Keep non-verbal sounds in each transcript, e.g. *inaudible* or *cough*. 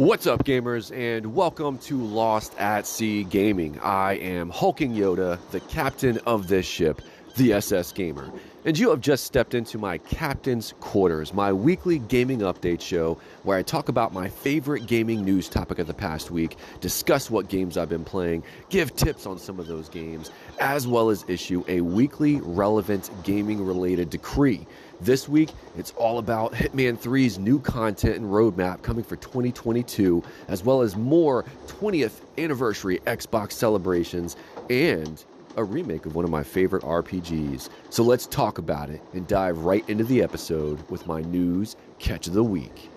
What's up, gamers, and welcome to Lost at Sea Gaming. I am Hulking Yoda, the captain of this ship, the SS Gamer, and you have just stepped into my captain's quarters, my weekly gaming update show where I talk about my favorite gaming news topic of the past week, discuss what games I've been playing, give tips on some of those games, as well as issue a weekly relevant gaming related decree. This week, it's all about Hitman 3's new content and roadmap coming for 2022, as well as more 20th anniversary Xbox celebrations and a remake of one of my favorite RPGs. So let's talk about it and dive right into the episode with my news catch of the week.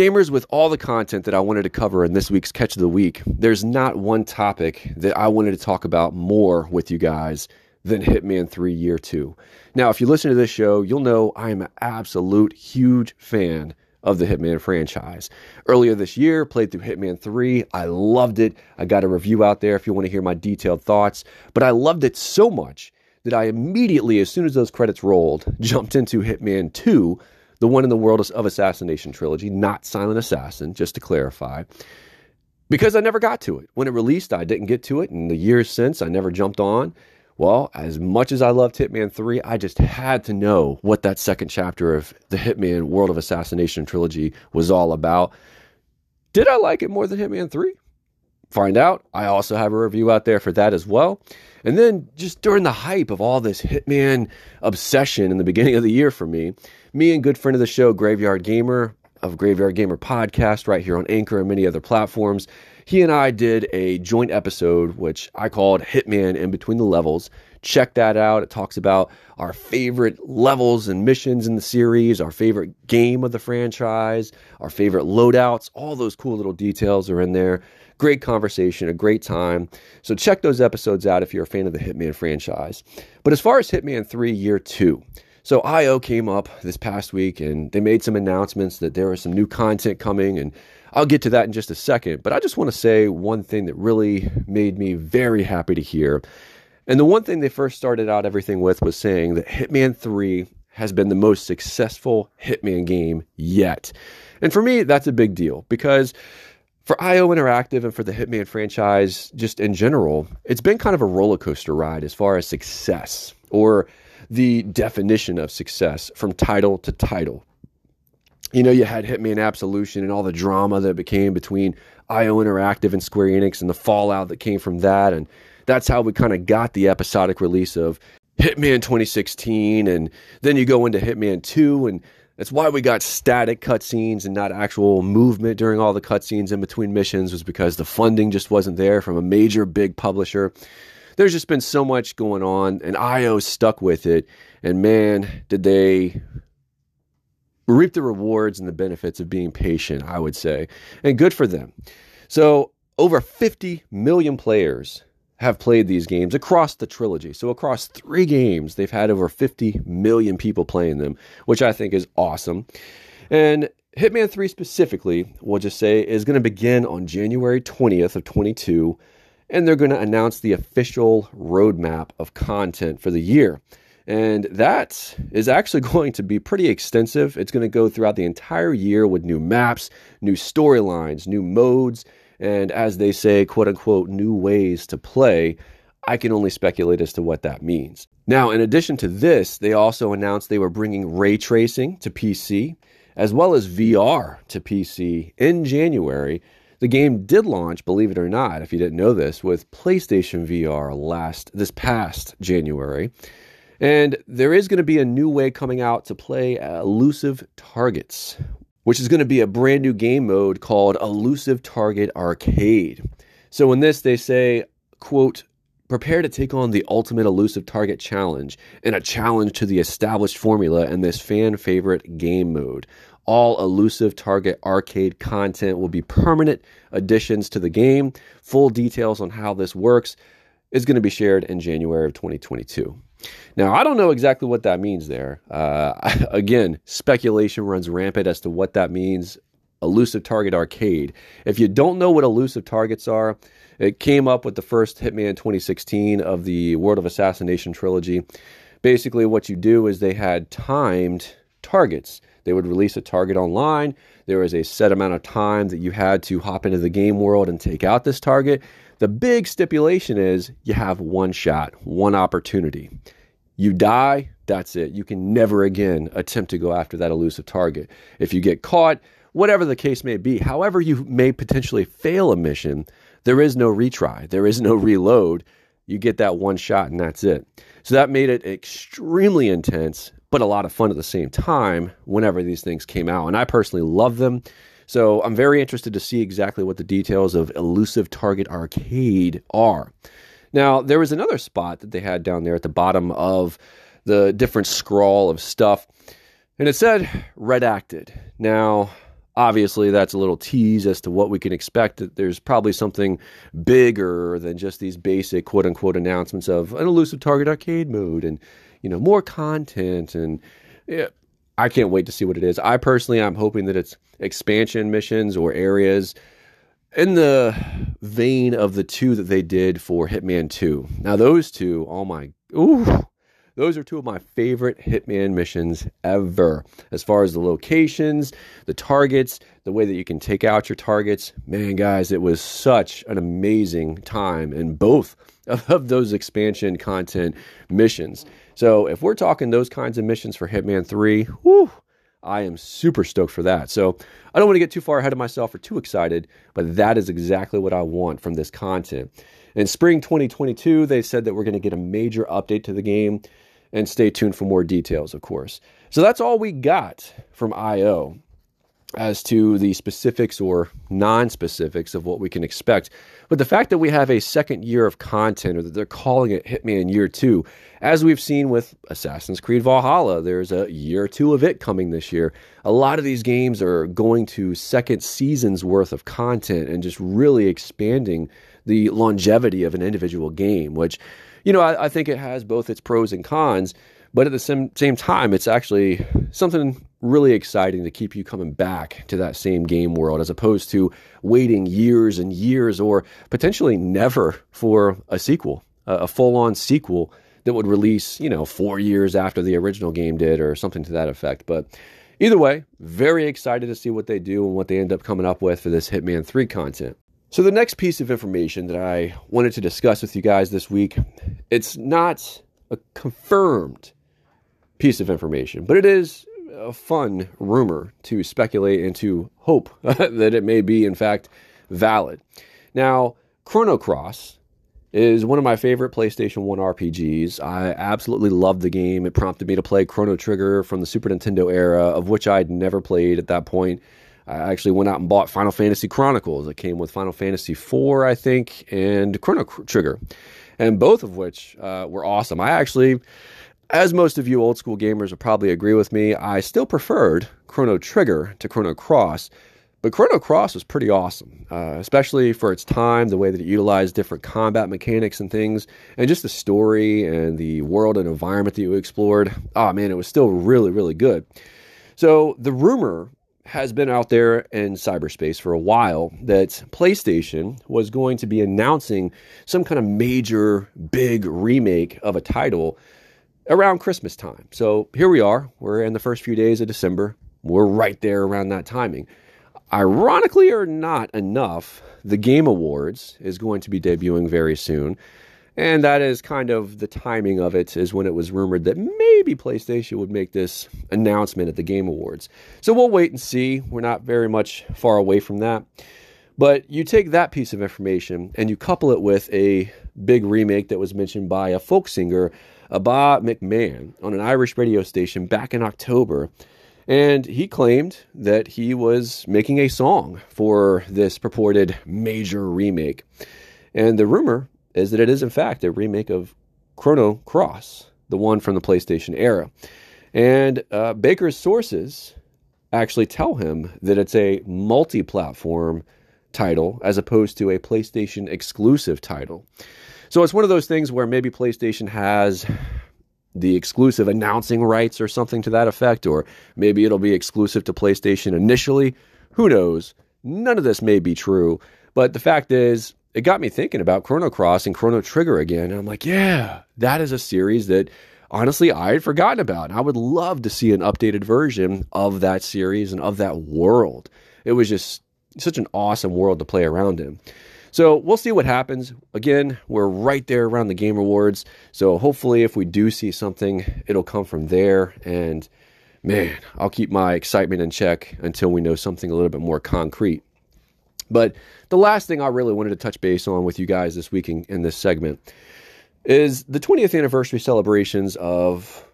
Gamers, with all the content that I wanted to cover in this week's Catch of the Week, there's not one topic that I wanted to talk about more with you guys than Hitman 3 Year 2. Now, if you listen to this show, you'll know I am an absolute huge fan of the Hitman franchise. Earlier this year, played through Hitman 3. I loved it. I got a review out there if you want to hear my detailed thoughts. But I loved it so much that I immediately, as soon as those credits rolled, *laughs* jumped into Hitman 2 the one in the World of Assassination trilogy, not Silent Assassin, just to clarify. Because I never got to it. When it released, I didn't get to it. And the years since, I never jumped on. Well, as much as I loved Hitman 3, I just had to know what that second chapter of the Hitman World of Assassination trilogy was all about. Did I like it more than Hitman 3? Find out. I also have a review out there for that as well. And then just during the hype of all this Hitman obsession in the beginning of the year for me, me and good friend of the show, Graveyard Gamer of Graveyard Gamer podcast, right here on Anchor and many other platforms, he and I did a joint episode which I called Hitman in Between the Levels. Check that out. It talks about our favorite levels and missions in the series, our favorite game of the franchise, our favorite loadouts. All those cool little details are in there. Great conversation, a great time. So check those episodes out if you're a fan of the Hitman franchise. But as far as Hitman 3 Year 2, so IO came up this past week and they made some announcements that there was some new content coming and I'll get to that in just a second, but I just want to say one thing that really made me very happy to hear. And the one thing they first started out everything with was saying that Hitman 3 has been the most successful Hitman game yet. And for me, that's a big deal because for IO Interactive and for the Hitman franchise, just in general, it's been kind of a roller coaster ride as far as success or the definition of success from title to title. You know, you had Hitman Absolution and all the drama that became between IO Interactive and Square Enix and the fallout that came from that. And that's how we kind of got the episodic release of Hitman 2016. And then you go into Hitman 2 and that's why we got static cutscenes and not actual movement during all the cutscenes in between missions, was because the funding just wasn't there from a major big publisher. There's just been so much going on, and IO stuck with it. And man, did they reap the rewards and the benefits of being patient, I would say. And good for them. So, over 50 million players have played these games across the trilogy. So across three games, they've had over 50 million people playing them, which I think is awesome. And Hitman 3 specifically, we'll just say, is going to begin on January 20th of 22, and they're going to announce the official roadmap of content for the year. And that is actually *laughs* going to be pretty extensive. It's going to go throughout the entire year with new maps, new storylines, new modes, and as they say, quote unquote, new ways to play, I can only speculate as to what that means. Now, in addition to this, they also announced they were bringing ray tracing to PC as well as VR to PC in January. The game did launch, believe it or not, if you didn't know this, with PlayStation VR last this past January. And there is going to be a new way coming out to play uh, elusive targets, which is going to be a brand new game mode called Elusive Target Arcade. So in this, they say, quote, prepare to take on the ultimate elusive target challenge and a challenge to the established formula in this fan favorite game mode. All elusive target arcade content will be permanent additions to the game. Full details on how this works is going to be shared in January of 2022. Now, I don't know exactly what that means there. Uh, *laughs* again, speculation runs rampant as to what that means. Elusive Target Arcade. If you don't know what elusive targets are, it came up with the first Hitman 2016 of the World of Assassination trilogy. Basically, what you do is they had timed targets. They would release a target online. There was a set amount of time that you had to hop into the game world and take out this target. The big stipulation is you have one shot, one opportunity. You die, that's it. You can never again attempt to go after that elusive target. If you get caught, whatever the case may be, however you may potentially fail a mission, there is no retry, there is no reload. You get that one shot and that's it. So that made it extremely intense, but a lot of fun at the same time whenever these things came out. And I personally love them. So I'm very interested to see exactly what the details of Elusive Target Arcade are. Now, there was another spot that they had down there at the bottom of the different scrawl of stuff, and it said redacted. Now, obviously, that's a little tease as to what we can expect. That there's probably something bigger than just these basic quote unquote announcements of an elusive target arcade mode and you know more content and yeah, I can't wait to see what it is. I personally, I'm hoping that it's expansion missions or areas in the vein of the two that they did for Hitman 2. Now, those two, oh my, ooh, those are two of my favorite Hitman missions ever. As far as the locations, the targets, the way that you can take out your targets. Man, guys, it was such an amazing time in both *laughs* of those expansion content missions. So if we're talking those kinds of missions for Hitman 3, whew, I am super stoked for that. So I don't want to get too far ahead of myself or too excited, but that is exactly what I want from this content. In spring 2022, they said that we're going to get a major update to the game, and stay tuned for more details, of course. So that's all we got from IO as to the specifics or non specifics of what we can expect. But the fact that we have a second year of content, or that they're calling it Hitman Year Two, as we've seen with Assassin's Creed Valhalla, there's a year two of it coming this year. A lot of these games are going to second seasons worth of content and just really expanding the longevity of an individual game, which, you know, I, I think it has both its pros and cons. But at the same, same time, it's actually something really exciting to keep you coming back to that same game world as opposed to waiting years and years or potentially never for a sequel, a full on sequel that would release, you know, four years after the original game did or something to that effect. But either way, very excited to see what they do and what they end up coming up with for this Hitman 3 content. So the next piece of information that I wanted to discuss with you guys this week, it's not a confirmed piece of information, but it is a fun rumor to speculate and to hope *laughs* that it may be, in fact, valid. Now, Chrono Cross is one of my favorite PlayStation 1 RPGs. I absolutely loved the game. It prompted me to play Chrono Trigger from the Super Nintendo era, of which I'd never played at that point. I actually went out and bought Final Fantasy Chronicles. It came with Final Fantasy IV, I think, and Chrono Trigger, and both of which uh, were awesome. I actually as most of you old school gamers will probably agree with me, I still preferred Chrono Trigger to Chrono Cross. But Chrono Cross was pretty awesome, uh, especially for its time, the way that it utilized different combat mechanics and things, and just the story and the world and environment that you explored. Oh man, it was still really, really good. So the rumor has been out there in cyberspace for a while that PlayStation was going to be announcing some kind of major, big remake of a title around Christmas time. So here we are. We're in the first few days of December. We're right there around that timing. Ironically or not enough, the Game Awards is going to be debuting very soon. And that is kind of the timing of it, is when it was rumored that maybe PlayStation would make this announcement at the Game Awards. So we'll wait and see. We're not very much far away from that. But you take that piece of information and you couple it with a big remake that was mentioned by a folk singer Abba McMahon on an Irish radio station back in October. And he claimed that he was making a song for this purported major remake. And the rumor is that it is, in fact, a remake of Chrono Cross, the one from the PlayStation era. And uh, Baker's sources actually tell him that it's a multi platform title as opposed to a PlayStation exclusive title. So it's one of those things where maybe PlayStation has the exclusive announcing rights or something to that effect, or maybe it'll be exclusive to PlayStation initially. Who knows? None of this may be true, but the fact is, it got me thinking about Chrono Cross and Chrono Trigger again. And I'm like, yeah, that is a series that honestly I had forgotten about. And I would love to see an updated version of that series and of that world. It was just such an awesome world to play around in. So we'll see what happens. Again, we're right there around the Game Awards. So hopefully, if we do see something, it'll come from there. And man, I'll keep my excitement in check until we know something a little bit more concrete. But the last thing I really wanted to touch base on with you guys this week in, in this segment is the 20th anniversary celebrations of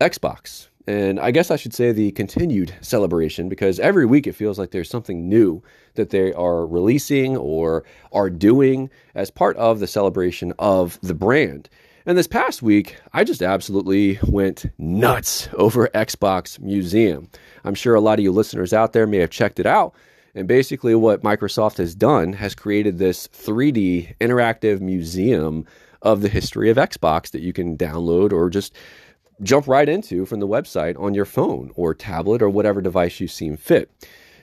Xbox. And I guess I should say the continued celebration because every week it feels like there's something new that they are releasing or are doing as part of the celebration of the brand. And this past week, I just absolutely went nuts over Xbox Museum. I'm sure a lot of you listeners out there may have checked it out. And basically, what Microsoft has done has created this 3D interactive museum of the history of Xbox that you can download or just jump right into from the website on your phone or tablet or whatever device you seem fit.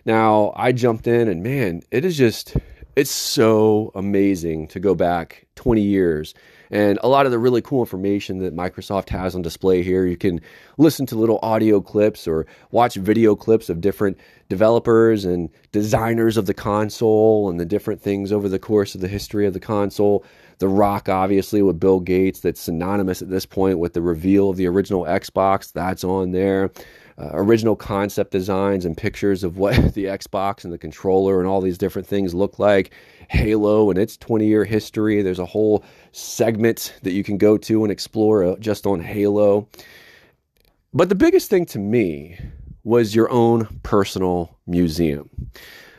Now, I jumped in and man, it is just, it's so amazing to go back 20 years and a lot of the really cool information that Microsoft has on display here. You can listen to little audio clips or watch video clips of different developers and designers of the console and the different things over the course of the history of the console. The Rock, obviously, with Bill Gates, that's synonymous at this point with the reveal of the original Xbox. That's on there. Uh, original concept designs and pictures of what *laughs* the Xbox and the controller and all these different things look like. Halo and its 20 year history. There's a whole segment that you can go to and explore uh, just on Halo. But the biggest thing to me was your own personal museum.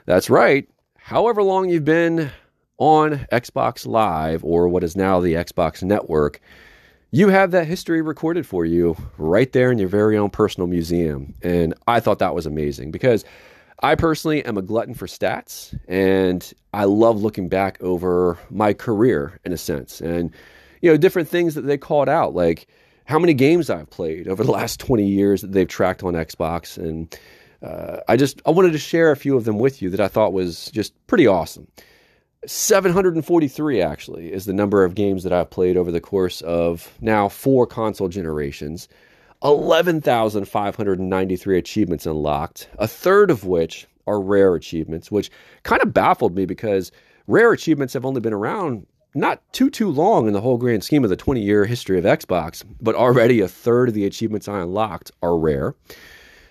That's right. However long you've been on Xbox Live or what is now the Xbox Network, you have that history recorded for you right there in your very own personal museum. And I thought that was amazing because I personally am a glutton for stats and I love looking back over my career in a sense and, you know, different things that they called out, like how many games I've played over the last 20 years that they've tracked on Xbox. And uh, I just, I wanted to share a few of them with you that I thought was just pretty awesome. 743 actually is the number of games that I've played over the course of now four console generations. 11,593 achievements unlocked, a third of which are rare achievements, which kind of baffled me because rare achievements have only been around not too too long in the whole grand scheme of the 20 year history of Xbox, but already a third of the achievements I unlocked are rare.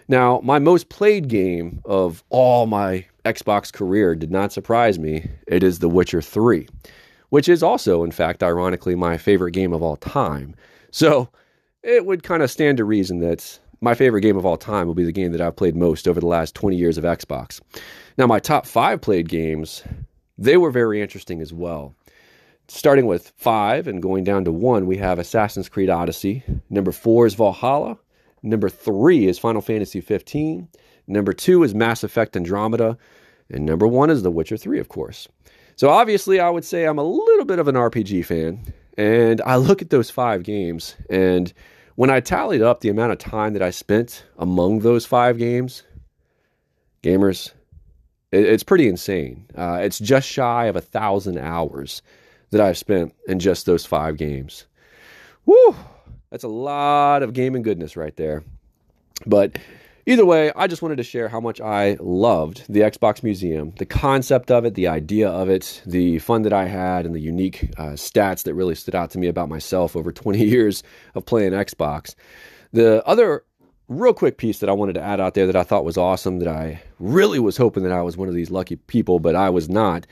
Now, my most played game of all my Xbox career did not surprise me. It is The Witcher 3, which is also, in fact, ironically, my favorite game of all time. So it would kind of stand to reason that my favorite game of all time will be the game that I've played most over the last 20 years of Xbox. Now, my top five played games, they were very interesting as well. Starting with five and going down to one, we have Assassin's Creed Odyssey. Number four is Valhalla. Number three is Final Fantasy 15. Number two is Mass Effect Andromeda. And number one is The Witcher 3, of course. So obviously, I would say I'm a little bit of an RPG fan. And I look at those five games, and when I tallied up the amount of time that I spent among those five games, gamers, it's pretty insane. Uh, it's just shy of a thousand hours that I've spent in just those five games. Woo! That's a lot of gaming goodness right there. But either way, I just wanted to share how much I loved the Xbox Museum, the concept of it, the idea of it, the fun that I had, and the unique uh, stats that really stood out to me about myself over *laughs* 20 years of playing Xbox. The other real quick piece that I wanted to add out there that I thought was awesome, that I really was hoping that I was one of these lucky people, but I was not,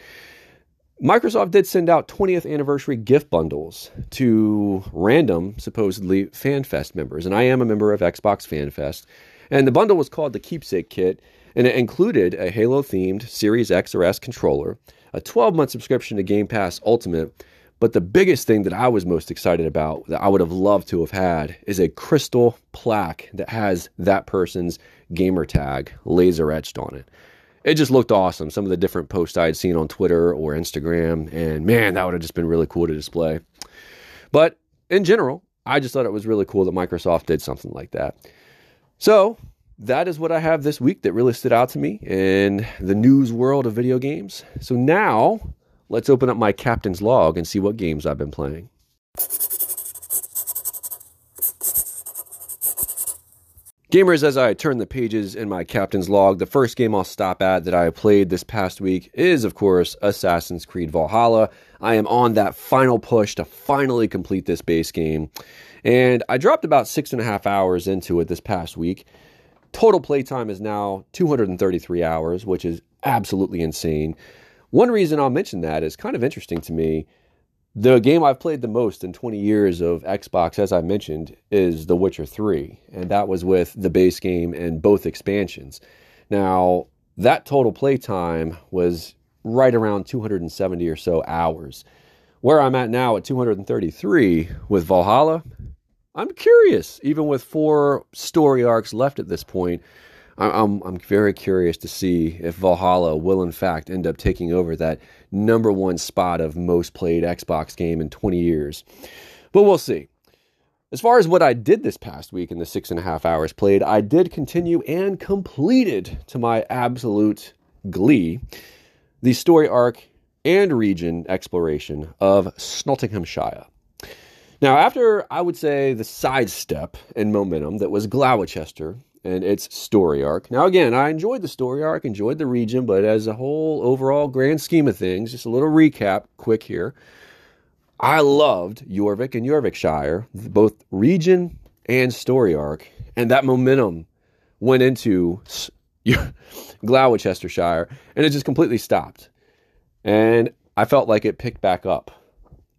Microsoft did send out 20th anniversary gift bundles to random, supposedly, FanFest members. And I am a member of Xbox FanFest. And the bundle was called the Keepsake Kit, and it included a Halo themed Series X or S controller, a 12 month subscription to Game Pass Ultimate. But the biggest thing that I was most excited about, that I would have loved to have had, is a crystal plaque that has that person's gamer tag laser etched on it it just looked awesome. Some of the different posts I had seen on Twitter or Instagram, and man, that would have just been really cool to display. But in general, I just thought it was really cool that Microsoft did something like that. So, that is what I have this week that really stood out to me in the news world of video games. So now let's open up my captain's log and see what games I've been playing. Gamers, as I turn the pages in my captain's log, the first game I'll stop at that I played this past week is, of course, Assassin's Creed Valhalla. I am on that final push to finally complete this base game. And I dropped about six and a half hours into it this past week. Total playtime is now 233 hours, which is absolutely insane. One reason I'll mention that is kind of interesting to me the game I've played the most in 20 years of Xbox, as I mentioned, is The Witcher 3, and that was with the base game and both expansions. Now, that total playtime was right around 270 or so hours. Where I'm at now at 233 with Valhalla, I'm curious, even with four story arcs left at this point, I'm, I'm very curious to see if Valhalla will, in fact, end up taking over that number one spot of most played Xbox game in 20 years. But we'll see. As far as what I did this past week in the six and a half hours played, I did continue and completed to my absolute glee the story arc and region exploration of Snottinghamshire. Now, after I would say the sidestep in momentum that was Gloucester and its story arc. Now, again, I enjoyed the story arc, enjoyed the region, but as a whole, overall grand scheme of things, just a little recap quick here. I loved Jorvik and Jorvikshire, both region and story arc, and that momentum went into *laughs* Gloucestershire, and it just completely stopped. And I felt like it picked back up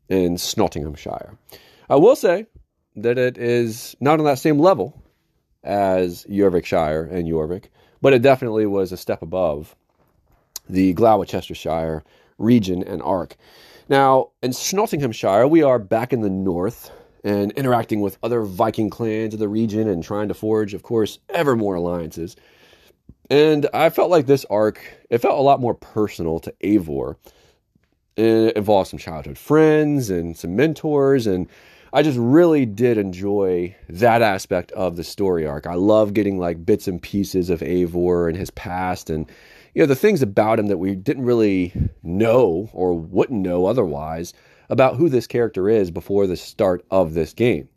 in Snottinghamshire. I will say that it is not on that same level as Jorvikshire and Jorvik, but it definitely was a step above the Gloucestershire region and arc. Now, in Snottinghamshire, we are back in the north and interacting with other Viking clans of the region and trying to forge, of course, ever more alliances. And I felt like this arc, it felt a lot more personal to Eivor. It involved some childhood friends and some mentors and I just really did enjoy that aspect of the story arc. I love getting like bits and pieces of Eivor and his past and you know the things about him that we didn't really know or wouldn't know otherwise about who this character is before the start of this game.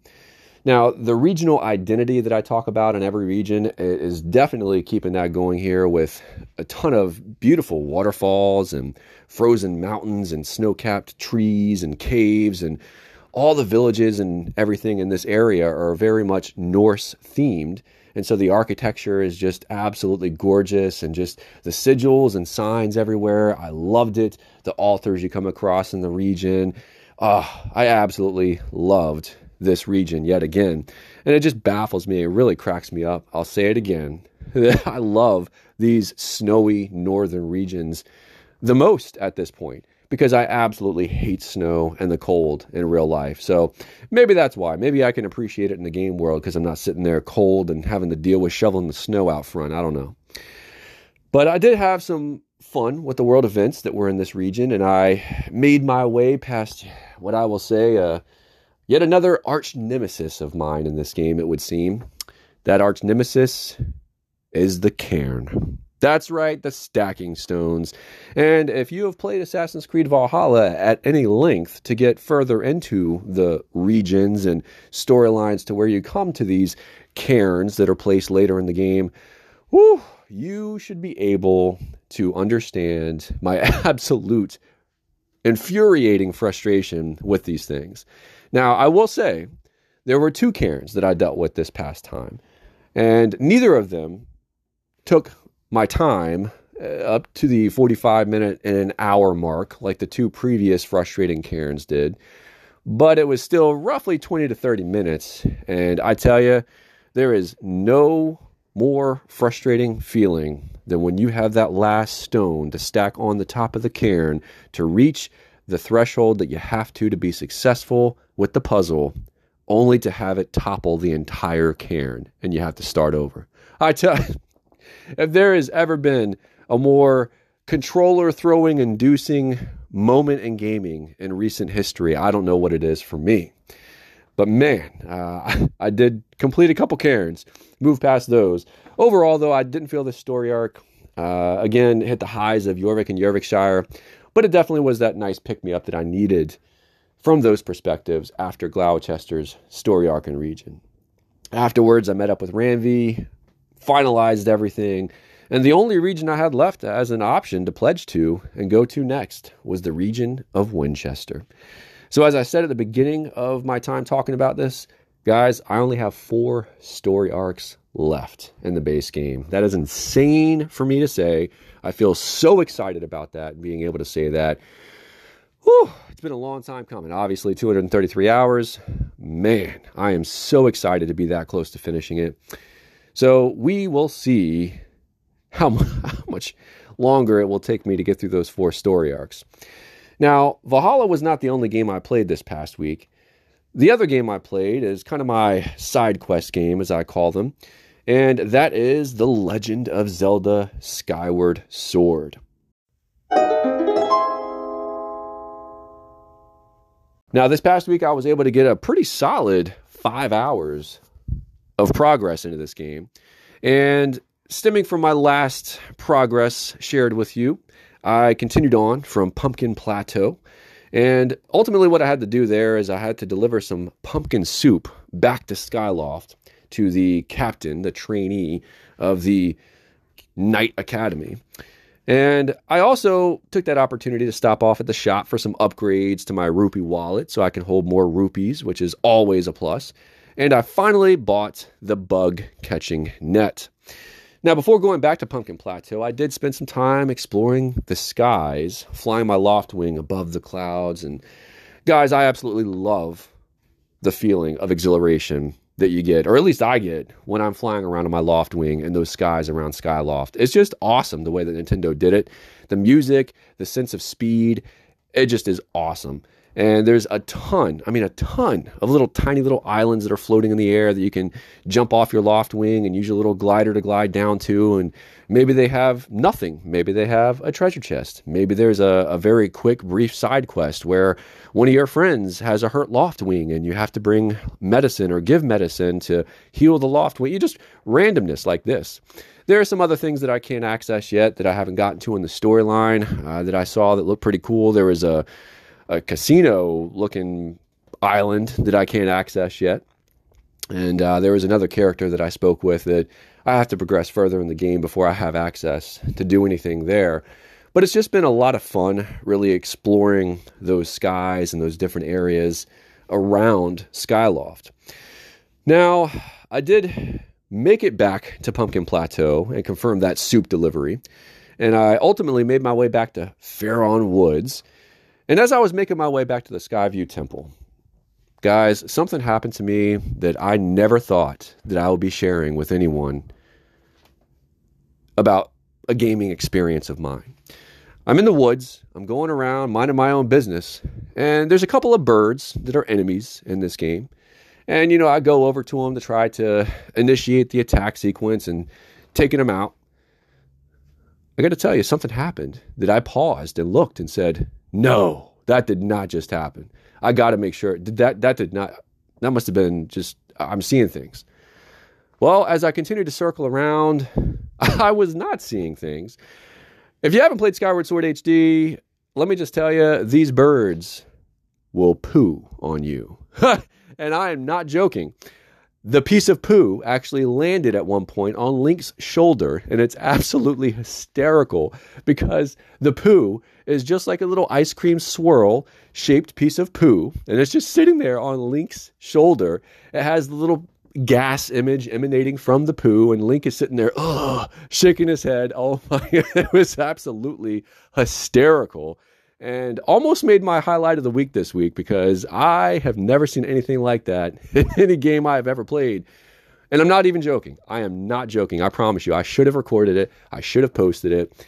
Now, the regional identity that I talk about in every region is definitely keeping that going here with a ton of beautiful waterfalls and frozen mountains and snow capped trees and caves and all the villages and everything in this area are very much Norse themed. And so the architecture is just absolutely gorgeous and just the sigils and signs everywhere. I loved it. The altars you come across in the region. Oh, I absolutely loved this region yet again. And it just baffles me. It really cracks me up. I'll say it again. *laughs* I love these snowy northern regions the most at this point because I absolutely hate snow and the cold in real life. So maybe that's why. Maybe I can appreciate it in the game world because I'm not sitting there cold and having to deal with shoveling the snow out front. I don't know. But I did have some fun with the world events that were in this region, and I made my way past what I will say yet another arch nemesis of mine in this game, it would seem. That arch nemesis is the cairn. That's right, the stacking stones. And if you have played Assassin's Creed Valhalla at any length to get further into the regions and storylines to where you come to these cairns that are placed later in the game, whew, you should be able to understand my *laughs* absolute infuriating frustration with these things. Now, I will say there were two cairns that I dealt with this past time, and neither of them took my time uh, up to the 45 minute and an hour mark, like the two previous frustrating cairns did. But it was still roughly 20 to 30 minutes. And I tell you, there is no more frustrating feeling than when you have that last stone to stack on the top of the cairn to reach the threshold that you have to to be successful with the puzzle, only to have it topple the entire cairn and you have to start over. I tell you, *laughs* if there has ever been a more controller throwing inducing moment in gaming in recent history, I don't know what it is for me. But man, uh, *laughs* I did complete a couple cairns, move past those. Overall, though, I didn't feel the story arc. Uh, again, hit the highs of Jorvik and Jorvikshire, but it definitely was that nice pick me up that I needed from those perspectives after Gloucester's story arc and region. Afterwards, I met up with Randvi, finalized everything, and the only region I had left as an option to pledge to and go to next was the region of Winchester. So, as I said at the beginning of my time talking about this, guys, I only have four story arcs left in the base game. That is insane for me to say. I feel so excited about that, being able to say that. Whew, it's been a long time coming. Obviously, 233 hours. Man, I am so excited to be that close to finishing it. So, we will see how, *laughs* how much longer it will take me to get through those four story arcs. Now, Valhalla was not the only game I played this past week. The other game I played is kind of my side quest game, as I call them, and that is The Legend of Zelda Skyward Sword. Now, this past week, I was able to get a pretty solid five hours of progress into this game. And stemming from my last progress shared with you, I continued on from Pumpkin Plateau. And ultimately, what I had to do there is I had to deliver some pumpkin soup back to Skyloft to the captain, the trainee of the Knight Academy. And I also took that opportunity to stop off at the shop for some upgrades to my rupee wallet so I can hold more rupees, which is always a plus. And I finally bought the bug catching net. Now, before going back to Pumpkin Plateau, I did spend some time exploring the skies, flying my Loftwing above the clouds. And guys, I absolutely love the feeling of exhilaration that you get, or at least I get, when I'm flying around in my Loftwing and those skies around Skyloft. It's just awesome the way that Nintendo did it. The music, the sense of speed, it just is awesome. And there's a ton, I mean, a ton of little tiny little islands that are floating in the air that you can jump off your Loftwing and use your little glider to glide down to. And maybe they have nothing. Maybe they have a treasure chest. Maybe there's a, a very quick, brief side quest where one of your friends has a hurt Loftwing and you have to bring medicine or give medicine to heal the Loftwing. You just randomness like this. There are some other things that I can't access yet that I haven't gotten to in the storyline uh, that I saw that looked pretty cool. There was a a casino looking island that I can't access yet. And uh, there was another character that I spoke with that I have to progress further in the game before I have access to do anything there. But it's just been a lot of fun, really exploring those skies and those different areas around Skyloft. Now, I did make it back to Pumpkin Plateau and confirm that soup delivery. And I ultimately made my way back to Faron Woods and as I was making my way back to the Skyview Temple, guys, something happened to me that I never thought that I would be sharing with anyone about a gaming experience of mine. I'm in the woods, I'm going around minding my own business, and there's a couple of birds that are enemies in this game. And, you know, I go over to them to try to initiate the attack sequence and taking them out. I got to tell you, something happened that I paused and looked and said, no, that did not just happen. I got to make sure that that did not. That must have been just. I'm seeing things. Well, as I continued to circle around, *laughs* I was not seeing things. If you haven't played Skyward Sword HD, let me just tell you, these birds will poo on you. *laughs* and I am not joking. The piece of poo actually landed at one point on Link's shoulder, and it's absolutely hysterical because the poo is just like a little ice cream swirl shaped piece of poo, and it's just sitting there on Link's shoulder. It has the little gas image emanating from the poo, and Link is sitting there, ugh, shaking his head. Oh my, god, *laughs* it was absolutely hysterical and almost made my highlight of the week this week because I have never seen anything like that *laughs* in any game I have ever played. And I'm not even joking. I am not joking. I promise you. I should have recorded it. I should have posted it.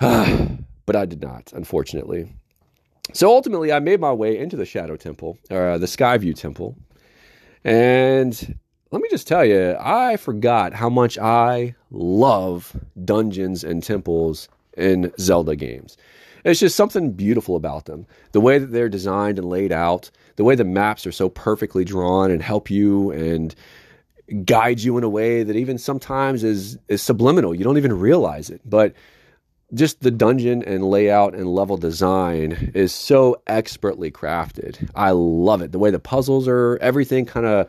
*sighs* but I did not, unfortunately. So ultimately, I made my way into the Shadow Temple, or uh, the Skyview Temple. And let me just tell you, I forgot how much I love dungeons and temples in Zelda games. It's just something beautiful about them. The way that they're designed and laid out, the way the maps are so perfectly drawn and help you and guides you in a way that even sometimes is is subliminal. You don't even realize it. But just the dungeon and layout and level design is so expertly crafted. I love it. The way the puzzles are, everything kind of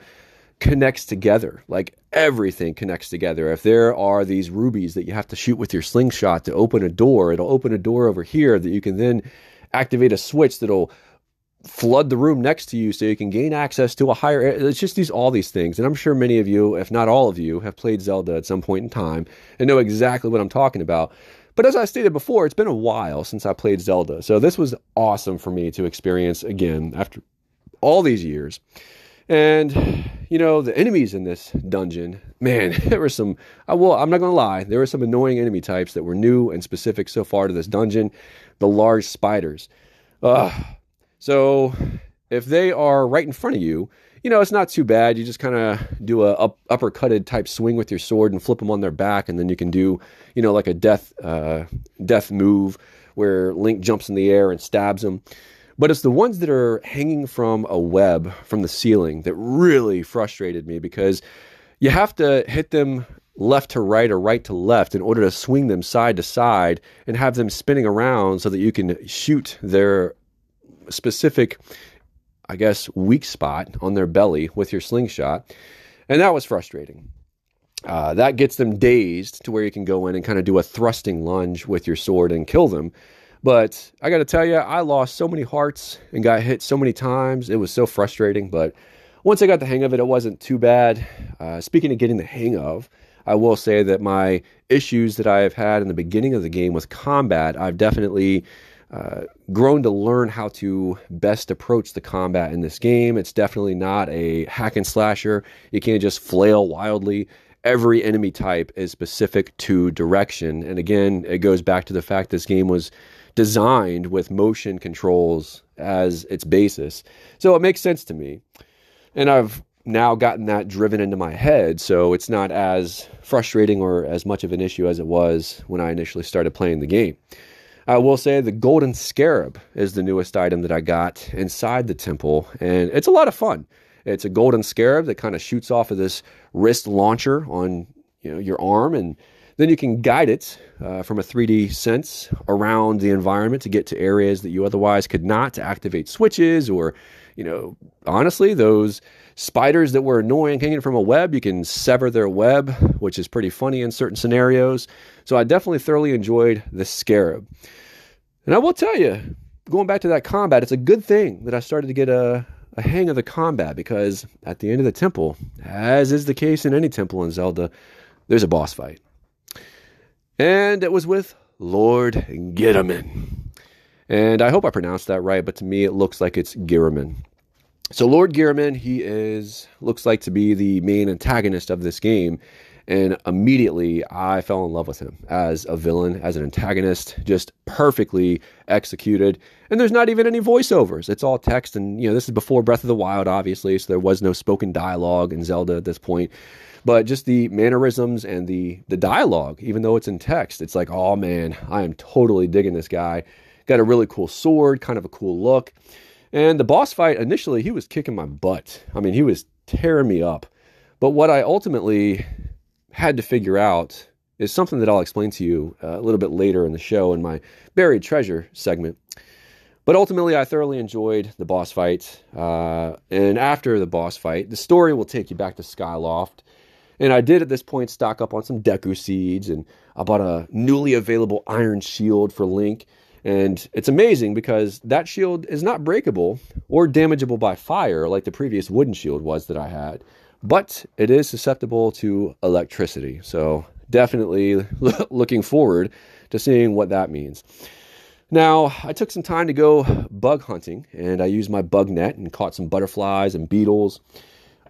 connects together. Like everything connects together. If there are these rubies that you have to shoot with your slingshot to open a door, it'll open a door over here that you can then activate a switch that'll flood the room next to you so you can gain access to a higher it's just these all these things and i'm sure many of you if not all of you have played zelda at some point in time and know exactly what i'm talking about but as i stated before it's been a while since i played zelda so this was awesome for me to experience again after all these years and you know the enemies in this dungeon man *laughs* there were some well i'm not gonna lie there were some annoying enemy types that were new and specific so far to this dungeon the large spiders Ugh so if they are right in front of you, you know, it's not too bad. You just kind of do a up, uppercutted type swing with your sword and flip them on their back, and then you can do, you know, like a death uh, death move where Link jumps in the air and stabs them. But it's the ones that are hanging from a web from the ceiling that really frustrated me because you have to hit them left to right or right to left in order to swing them side to side and have them spinning around so that you can shoot their specific, I guess, weak spot on their belly with your slingshot. And that was frustrating. Uh, that gets them dazed to where you can go in and kind of do a thrusting lunge with your sword and kill them. But I got to tell you, I lost so many hearts and got hit so many times. It was so frustrating. But once I got the hang of it, it wasn't too bad. Uh, speaking of getting the hang of, I will say that my issues that I have had in the beginning of the game with combat, I've definitely uh, grown to learn how to best approach the combat in this game. It's definitely not a hack and slasher. You can't just flail wildly. Every enemy type is specific to direction. And again, it goes back to the fact this game was designed with motion controls as its basis. So it makes sense to me. And I've now gotten that driven into my head, so it's not as frustrating or as much of an issue as it was when I initially started playing the game. I will say the golden scarab is the newest item that I got inside the temple, and it's a lot of fun. It's a golden scarab that kind of shoots off of this wrist launcher on you know your arm, and then you can guide it uh, from a 3D sense around the environment to get to areas that you otherwise could not to activate switches or, you know, honestly, those spiders that were annoying hanging from a web, you can sever their web, which is pretty funny in certain scenarios. So I definitely thoroughly enjoyed the Scarab. And I will tell you, going back to that combat, it's a good thing that I started to get a, a hang of the combat because at the end of the temple, as is the case in any temple in Zelda, there's a boss fight. And it was with Lord Ghirahim. And I hope I pronounced that right, but to me it looks like it's Ghirahim. So Lord Ghirahim, he is looks like to be the main antagonist of this game, and immediately I fell in love with him as a villain, as an antagonist, just perfectly executed. And there's not even any voiceovers; it's all text. And you know, this is before Breath of the Wild, obviously, so there was no spoken dialogue in Zelda at this point. But just the mannerisms and the the dialogue, even though it's in text, it's like, oh man, I am totally digging this guy. Got a really cool sword, kind of a cool look. And the boss fight, initially, he was kicking my butt. I mean, he was tearing me up. But what I ultimately had to figure out is something that I'll explain to you uh, a little bit later in the show in my buried treasure segment. But ultimately, I thoroughly enjoyed the boss fight. Uh, and after the boss fight, the story will take you back to Skyloft. And I did at this point stock up on some Deku seeds, and I bought a newly available iron shield for Link. And it's amazing because that shield is not breakable or damageable by fire like the previous wooden shield was that I had, but it is susceptible to electricity. So definitely *laughs* looking forward to seeing what that means. Now, I took some time to go bug hunting and I used my bug net and caught some butterflies and beetles.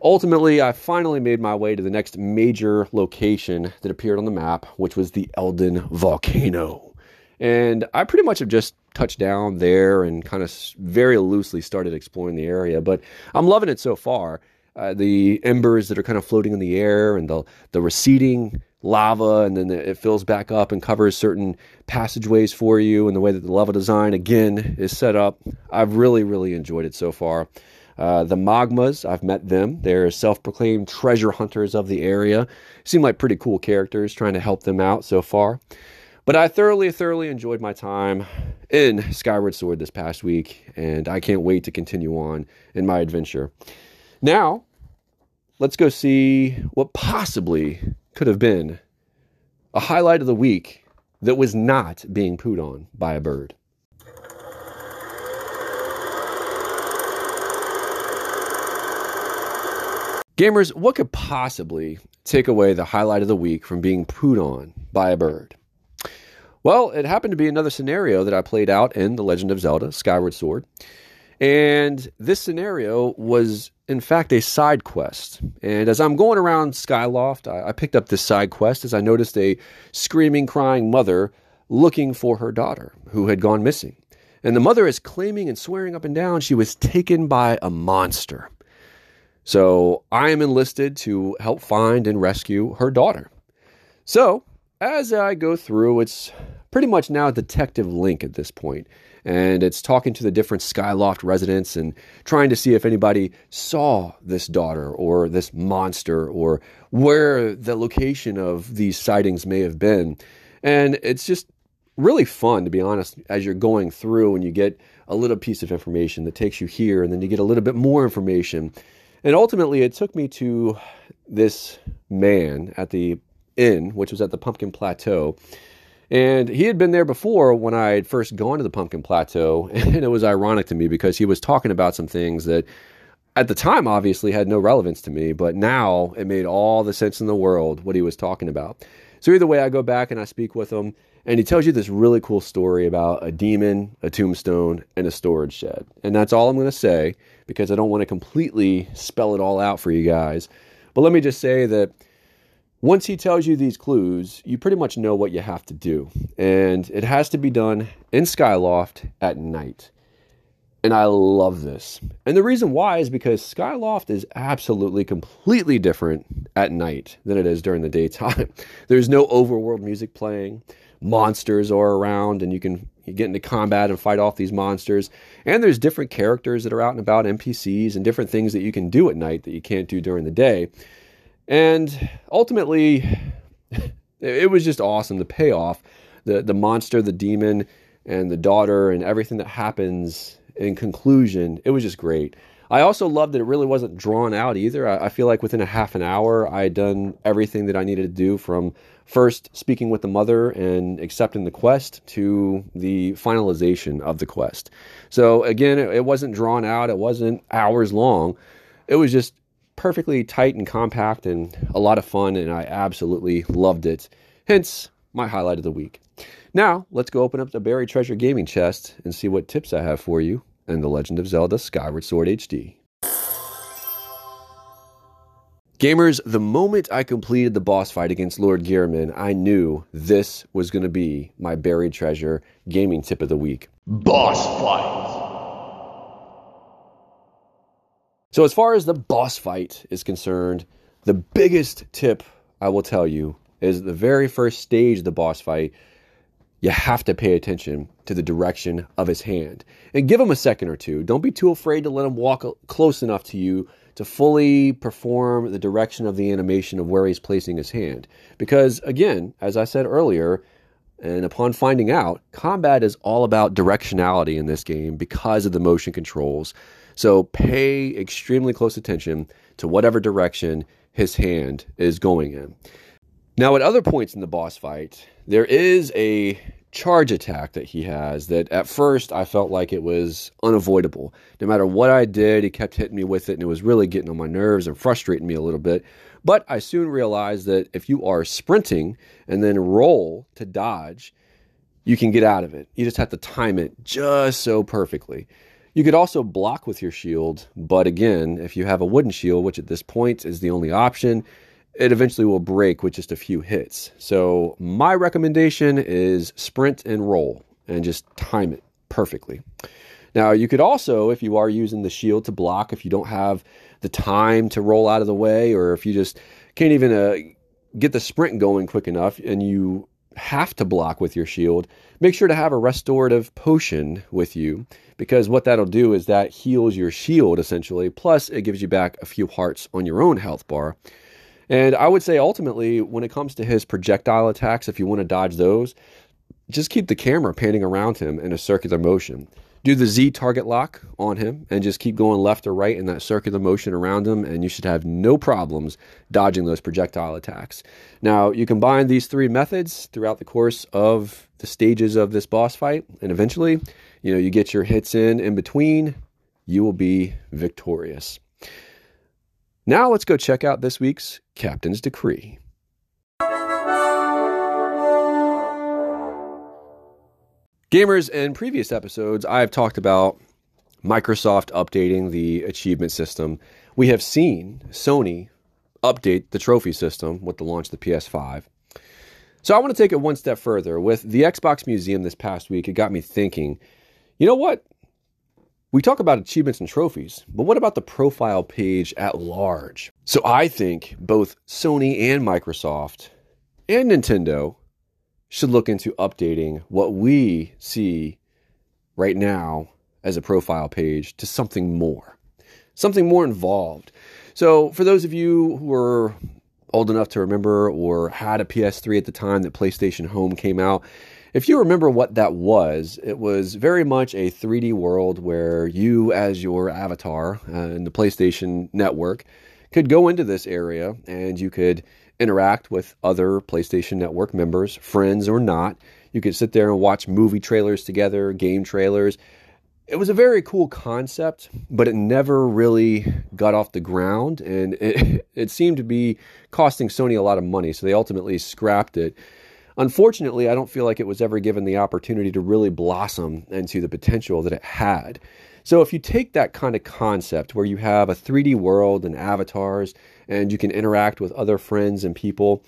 Ultimately, I finally made my way to the next major location that appeared on the map, which was the Eldin Volcano. And I pretty much have just touched down there and kind of very loosely started exploring the area. But I'm loving it so far. Uh, the embers that are kind of floating in the air and the, the receding lava, and then it fills back up and covers certain passageways for you, and the way that the level design, again, is set up. I've really, really enjoyed it so far. Uh, the Mogmas, I've met them. They're self proclaimed treasure hunters of the area. Seem like pretty cool characters, trying to help them out so far. But I thoroughly, thoroughly enjoyed my time in Skyward Sword this past week, and I can't wait to continue on in my adventure. Now, let's go see what possibly could have been a highlight of the week that was not being pooed on by a bird. Gamers, what could possibly take away the highlight of the week from being pooed on by a bird? Well, it happened to be another scenario that I played out in The Legend of Zelda Skyward Sword. And this scenario was, in fact, a side quest. And as I'm going around Skyloft, I, I picked up this side quest as I noticed a screaming, crying mother looking for her daughter who had gone missing. And the mother is claiming and swearing up and down she was taken by a monster. So I am enlisted to help find and rescue her daughter. So as I go through, it's pretty much now Detective Link at this point, and it's talking to the different Skyloft residents and trying to see if anybody saw this daughter or this monster or where the location of these sightings may have been. And it's just really fun, to be honest, as you're going through and you get a little piece of information that takes you here, and then you get a little bit more information. And ultimately, it took me to this man at the inn, which was at the Pumpkin Plateau. And he had been there before when I had first gone to the Pumpkin Plateau. *laughs* And it was ironic to me because he was talking about some things that at the time obviously had no relevance to me, but now it made all the sense in the world what he was talking about. So either way, I go back and I speak with him, and he tells you this really cool story about a demon, a tombstone, and a storage shed. And that's all I'm going to say because I don't want to completely spell it all out for you guys. But let me just say that once he tells you these clues, you pretty much know what you have to do. And it has to be done in Skyloft at night. And I love this. And the reason why is because Skyloft is absolutely completely different at night than it is during the daytime. *laughs* There's no overworld music playing. Monsters are around and you can get into combat and fight off these monsters. And there's different characters that are out and about, NPCs and different things that you can do at night that you can't do during the day. And ultimately, *laughs* it was just awesome. The payoff, the the monster, the demon, and the daughter, and everything that happens in conclusion, it was just great. I also loved that it really wasn't drawn out either. I, I, feel like within a half an hour, I had done everything that I needed to do from first speaking with the mother and accepting the quest to the finalization of the quest. So again, it, it wasn't drawn out. It wasn't hours long. It was just perfectly tight and compact and a lot of fun, and I absolutely loved it. Hence, my highlight of the week. Now, let's go open up the Buried Treasure Gaming Chest and see what tips I have for you in The Legend of Zelda Skyward Sword HD. Gamers, the moment I completed the boss fight against Lord Ghirahim, I knew this was going to be my Buried Treasure Gaming Tip of the Week. Boss fight! So, as far as the boss fight is concerned, the biggest tip I will tell you is the very first stage of the boss fight, you have to pay attention to the direction of his hand and give him a second or two. Don't be too afraid to let him walk close enough to you to fully perform the direction of the animation of where he's placing his hand. Because, again, as I said earlier, and upon finding out, combat is all about directionality in this game because of the motion controls. So pay extremely close attention to whatever direction his hand is going in. Now, at other points in the boss fight, there is a charge attack that he has that at first I felt like it was unavoidable. No matter what I did, he kept hitting me with it, and it was really getting on my nerves and frustrating me a little bit. But I soon realized that if you are sprinting and then roll to dodge, you can get out of it. You just have to time it just so perfectly. You could also block with your shield, but again, if you have a wooden shield, which at this point is the only option, it eventually will break with just a few hits. So, my recommendation is sprint and roll and just time it perfectly. Now, you could also, if you are using the shield to block, if you don't have the time to roll out of the way, or if you just can't even uh, get the sprint going quick enough and you have to block with your shield, make sure to have a restorative potion with you because what that'll do is that heals your shield essentially, plus it gives you back a few hearts on your own health bar. And I would say ultimately, when it comes to his projectile attacks, if you want to dodge those, just keep the camera panning around him in a circular motion do the Z target lock on him and just keep going left or right in that circular motion around him, and you should have no problems dodging those projectile attacks. Now, you combine these three methods throughout the course of the stages of this boss fight, and eventually, you know, you get your hits in in between, you will be victorious. Now, let's go check out this week's Captain's Decree. Gamers, in previous episodes, I've talked about Microsoft updating the achievement system. We have seen Sony update the trophy system with the launch of the PS5. So I want to take it one step further. With the Xbox Museum this past week, it got me thinking you know what? We talk about achievements and trophies, but what about the profile page at large? So I think both Sony and Microsoft and Nintendo should look into updating what we see right now as a profile page to something more, something more involved. So, for those of you who are old enough to remember or had a PS3 at the time that PlayStation Home came out, if you remember what that was, it was very much a 3D world where you, as your avatar uh, in the PlayStation network, could go into this area and you could interact with other PlayStation Network members, friends or not. You could sit there and watch movie trailers together, game trailers. It was a very cool concept, but it never really got off the ground, and *laughs* it, it seemed to be costing Sony a lot of money, so they ultimately scrapped it. Unfortunately, I don't feel like it was ever given the opportunity to really blossom into the potential that it had. So, if you take that kind of concept where you have a 3D world and avatars, and you can interact with other friends and people.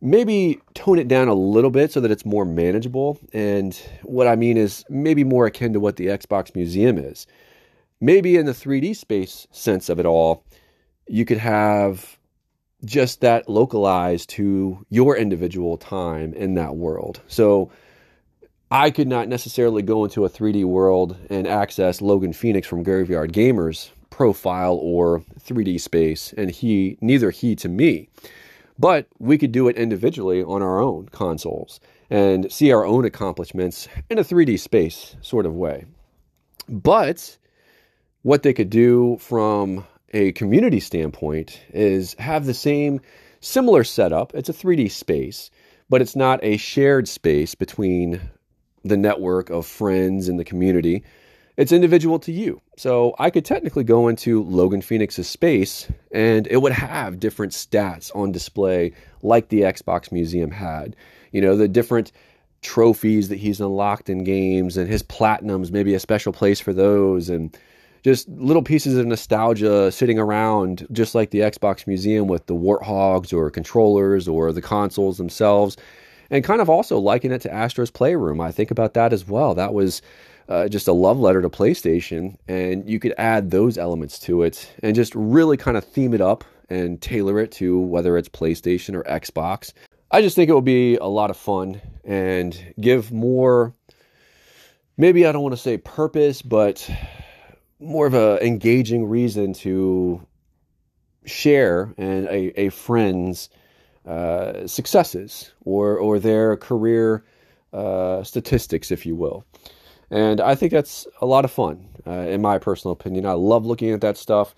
Maybe tone it down a little bit so that it's more manageable. And what I mean is maybe more akin to what the Xbox Museum is. Maybe in the 3D space sense of it all, you could have just that localized to your individual time in that world. So I could not necessarily go into a 3D world and access Logan Phoenix from Graveyard Gamers profile or 3D space, and he neither he to me. But we could do it individually on our own consoles and see our own accomplishments in a 3D space sort of way. But what they could do from a community standpoint is have the same similar setup. It's a 3D space, but it's not a shared space between the network of friends in the community it's individual to you. So I could technically go into Logan Phoenix's space and it would have different stats on display like the Xbox Museum had. You know, the different trophies that he's unlocked in games and his platinums, maybe a special place for those and just little pieces of nostalgia sitting around just like the Xbox Museum with the warthogs or controllers or the consoles themselves. And kind of also liken it to Astro's Playroom. I think about that as well. That was uh, just a love letter to PlayStation, and you could add those elements to it and just really kind of theme it up and tailor it to whether it's PlayStation or Xbox. I just think it would be a lot of fun and give more, maybe I don't want to say purpose, but more of a engaging reason to share and a, a friend's uh, successes or or their career uh, statistics, if you will. And I think that's a lot of fun, uh, in my personal opinion. I love looking at that stuff.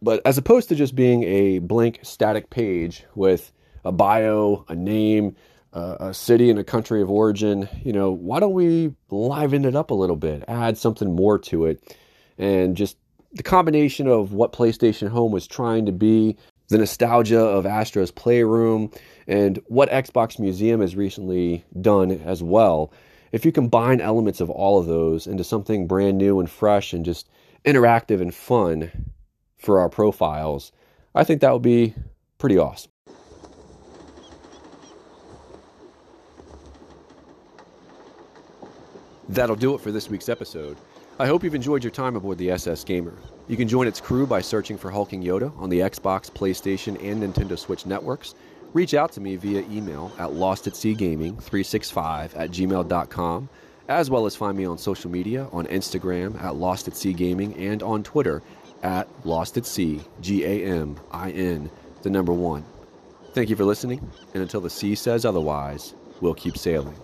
But as opposed to just being a blank static page with a bio, a name, uh, a city and a country of origin, you know, why don't we liven it up a little bit, add something more to it, and just the combination of what PlayStation Home was trying to be, the nostalgia of Astro's Playroom, and what Xbox Museum has recently done as well if you combine elements of all of those into something brand new and fresh and just interactive and fun for our profiles, I think that would be pretty awesome. That'll do it for this week's episode. I hope you've enjoyed your time aboard the SS Gamer. You can join its crew by searching for Hulking Yoda on the Xbox, PlayStation, and Nintendo Switch networks reach out to me via email at lostatseagaming365 at gmail.com, as well as find me on social media on Instagram at Lost at Gaming and on Twitter at Lost at Sea, G A M I N, the number one. Thank you for listening, and until the sea says otherwise, we'll keep sailing.